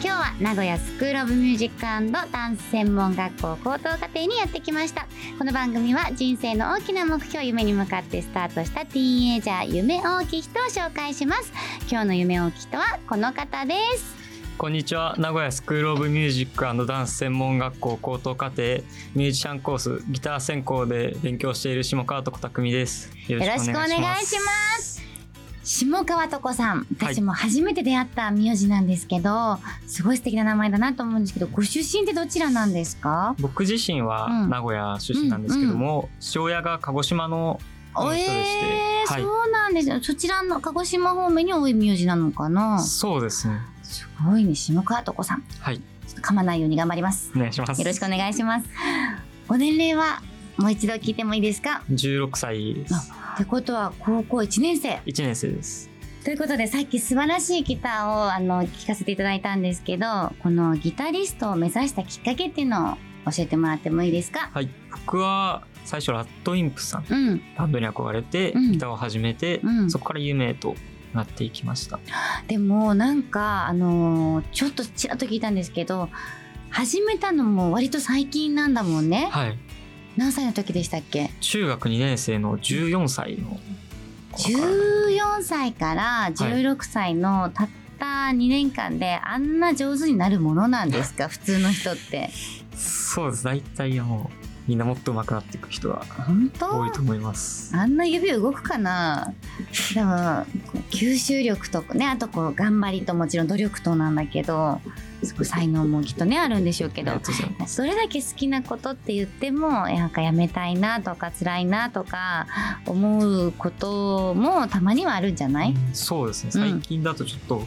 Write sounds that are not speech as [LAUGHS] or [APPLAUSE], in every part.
今日は名古屋スクールオブミュージックダンス専門学校高等課程にやってきました。この番組は人生の大きな目標夢に向かってスタートしたティーンエイジャー夢大きい人を紹介します。今日の夢大きい人はこの方です。こんにちは。名古屋スクールオブミュージックダンス専門学校高等課程ミュージシャンコースギター専攻で勉強している下川と小匠です。よろしくお願いします下川とこさん。私も初めて出会った名字なんですけど、はい、すごい素敵な名前だなと思うんですけどご出身ってどちらなんですか？僕自身は名古屋出身なんですけども、うんうん、父親が鹿児島の人でして、えーはい、そうなんです。そちらの鹿児島方面に多い名字なのかな？そうですね。すごいね。下川とこさん。はい。噛まないように頑張ります。お願いします。よろしくお願いします。ご年齢はもう一度聞いてもいいですか？16歳ですってことは高校1年生。1年生です。ということでさっき素晴らしいギターをあの聴かせていただいたんですけどこのギタリストを目指したきっかけっていうのを教えてもらってもいいですか？はい。僕は最初ラッドインプさん、うん、バンドに憧れてギターを始めて、うん、そこから夢へとなっていきました。でもなんかあのー、ちょっとちらっと聞いたんですけど始めたのも割と最近なんだもんね。はい何歳の時でしたっけ？中学2年生の14歳の14歳から16歳のたった2年間であんな上手になるものなんですか？[LAUGHS] 普通の人って。そうです。大体もうみんなもっと上手くなっていく人は多いと思います。あんな指動くかな？でも吸収力とねあとこう頑張りともちろん努力となんだけど才能もきっとねあるんでしょうけどそれだけ好きなことって言ってもなんかやめたいなとか辛いなとか思うこともたまにはあるんじゃない、うん、そうですね。最近だとちょっと、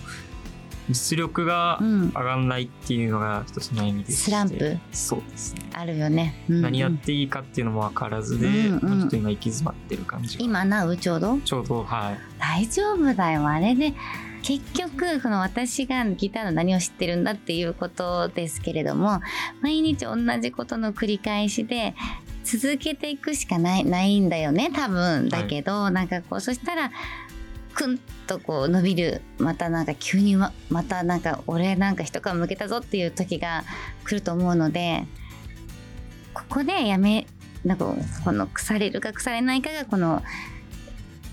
実力が上がんないっていうのが一つ悩みです、スランプ。そうですね。あるよね、うんうん、何やっていいかっていうのも分からずで、うんうん、ちょっと今行き詰まってる感じ今なう？ちょうど？ちょうどはい。大丈夫だよ。あれで結局この私がギターの何を知ってるんだっていうことですけれども毎日同じことの繰り返しで続けていくしかないないんだよね多分。だけど、はい、なんかこうそしたらくんとこう伸びる。またなんか急にままたなんか俺なんか一皮むけたぞっていう時が来ると思うのでここでやめなんかこの腐れるか腐れないかがこの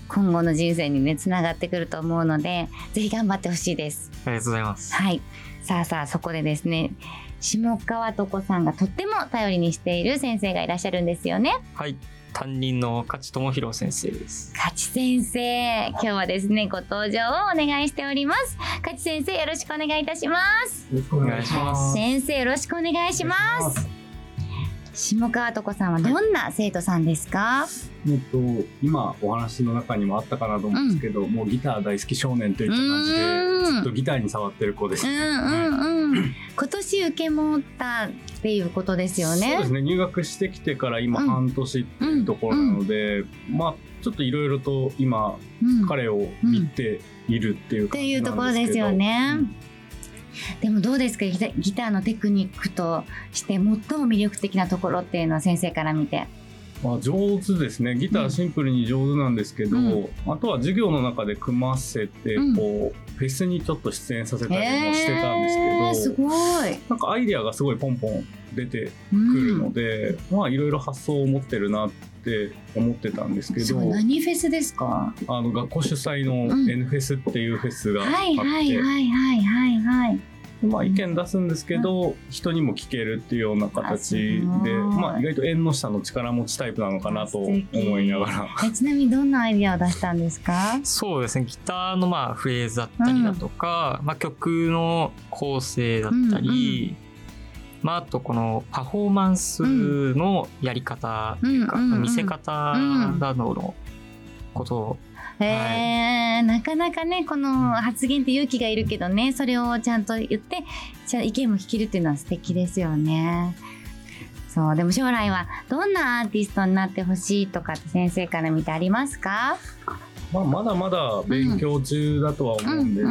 今後の人生にねつながってくると思うのでぜひ頑張ってほしいです。ありがとうございます。はい。さあさあそこでですね下川床さんがとっても頼りにしている先生がいらっしゃるんですよね。はい担任の勝智博先生です。勝先生今日はですねご登場をお願いしております。勝先生よろしくお願いいたします。よろしくお願いします。先生よろしくお願いします。下川床さんはどんな生徒さんですか、えっと、今お話の中にもあったかなと思うんですけど、うん、もうギター大好き少年といった感じでずっとギターに触ってる子です、うんうんうん、今年受け持ったっていうことですよね。そうですね。入学してきてから今半年っていうところなので、まあちょっといろいろと今、彼を見ているっていうっていうところですよね、でもどうですか？ギターのテクニックとして最も魅力的なところっていうのは先生から見て。まあ、上手ですね。ギターシンプルに上手なんですけど、うん、あとは授業の中で組ませてこう、うん、フェスにちょっと出演させたりもしてたんですけど、えー、すごい。なんかアイディアがすごいポンポン出てくるので、うん、まあいろいろ発想を持ってるなって思ってたんですけど何フェスですか？あの学校主催の N フェスっていうフェスがあって、はいはいはいはいはいはいまあ、意見出すんですけど、人にも聞けるっていうような形で、まあ、意外と縁の下の力持ちタイプなのかなと思いながら。えちなみにどんなアイディアを出したんですか？そうですねギターのまあフレーズだったりだとか、まあ、曲の構成だったり、まあ、あとこのパフォーマンスのやり方っていうか、うんうんうん。見せ方などのことを、えーなかなかねこの発言って勇気がいるけどねそれをちゃんと言ってじゃあ意見も聞けるっていうのは素敵ですよね。そうでも将来はどんなアーティストになってほしいとかって先生から見てありますか？まあ、まだまだ勉強中だとは思うんで、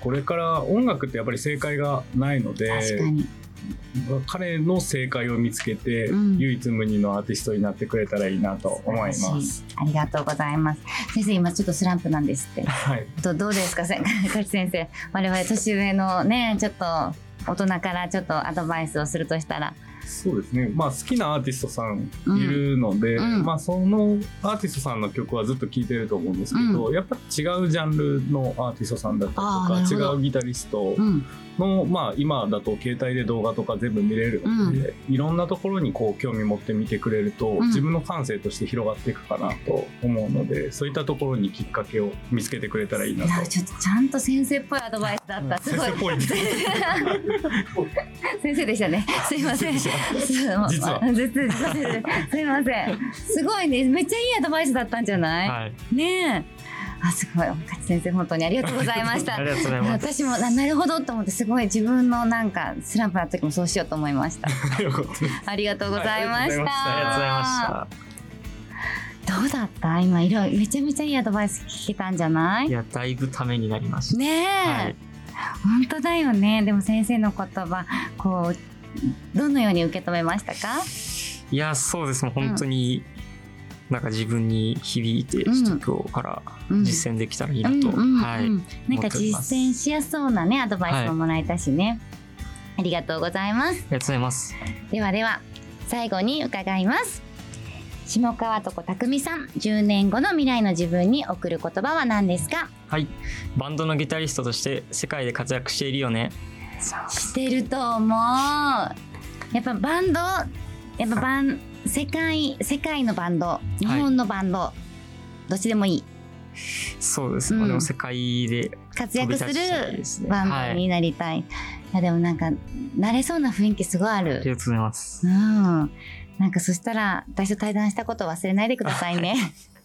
これから音楽ってやっぱり正解がないので確かに彼の正解を見つけて、うん。唯一無二のアーティストになってくれたらいいなと思います。ありがとうございます。先生今ちょっとスランプなんですって。はい、どどうですか？[LAUGHS] 先生。我々年上のねちょっと大人からちょっとアドバイスをするとしたらそうですね、まあ、好きなアーティストさんいるので、うん。まあ、そのアーティストさんの曲はずっと聴いてると思うんですけど、やっぱ違うジャンルのアーティストさんだったりとか違うギタリストうん。の、まあ、今だと携帯で動画とか全部見れるので、いろんなところにこう興味持って見てくれると、うん。自分の感性として広がっていくかなと思うのでそういったところにきっかけを見つけてくれたらいいなと。ちょっとちゃんと先生っぽいアドバイスだった。すごい。先生っぽい。で [LAUGHS] す先生でしたね。すいません。実は [LAUGHS] すいません。すごいね。めっちゃいいアドバイスだったんじゃない？はい、ねえ。あすごい。勝先生本当にありがとうございました私もななるほどと思ってすごい自分のなんかスランプの時もそうしようと思 [LAUGHS] いました。ありがとうございました。はいありがとうございましたどうだった？今いろいろめちゃめちゃいいアドバイス聞けたんじゃない？い？やだいぶためになりました、ねえ、はい本当だよねでも先生の言葉こうどのように受け止めましたか？いやそうですもう本当に、なんか自分に響いて、うんちょっと今日からうん。実践できたらいいなと、はい、なんか実践しやすそうなねアドバイスももらえたしね、ありがとうございます。ありがとうございます。ではでは最後に伺います。下川床匠さん10年後の未来の自分に送る言葉は何ですか？はい。バンドのギタリストとして世界で活躍しているよねしてると思う。やっぱバンドやっぱバン世界世界のバンド日本のバンド、どっちでもいい。そうです、うん。でも世界で活躍するバンドになりたい、い、やでもなんか慣れそうな雰囲気すごいあありるがとうございます。うん。なんかそしたら私と対談したこと忘れないでくださいね [LAUGHS]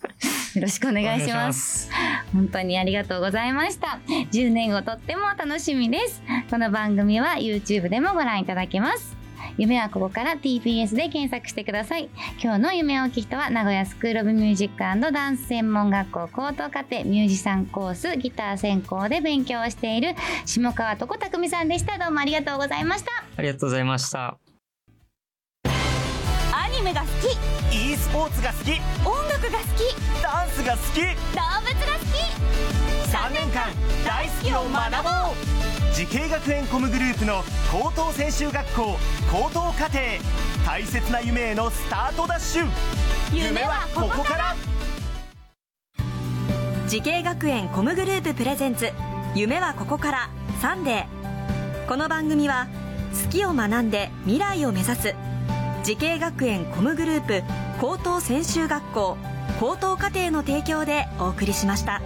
[LAUGHS] よろしくお願いします。す。本当にありがとうございました。10年後とっても楽しみです。この番組は YouTube でもご覧いただけます。夢はここから TBS で検索してください。今日の夢を聞き人は名古屋スクールオブミュージックダンス専門学校高等課程ミュージシャンコースギター専攻で勉強をしている下川床匠さんでした。どうもありがとうございました。ありがとうございました。アニメが好き e スポーツが好き。音楽が好き。ダンスが好き。動物が好き。3年間大好きを学ぼう。滋慶学園 COMグループの高等専修学校高等課程。大切な夢へのスタートダッシュ。夢はここから。滋慶学園 COMグループプレゼンツ。夢はここから。サンデー。この番組は好きを学んで未来を目指す。滋慶学園 COMグループ高等専修学校高等課程の提供でお送りしました。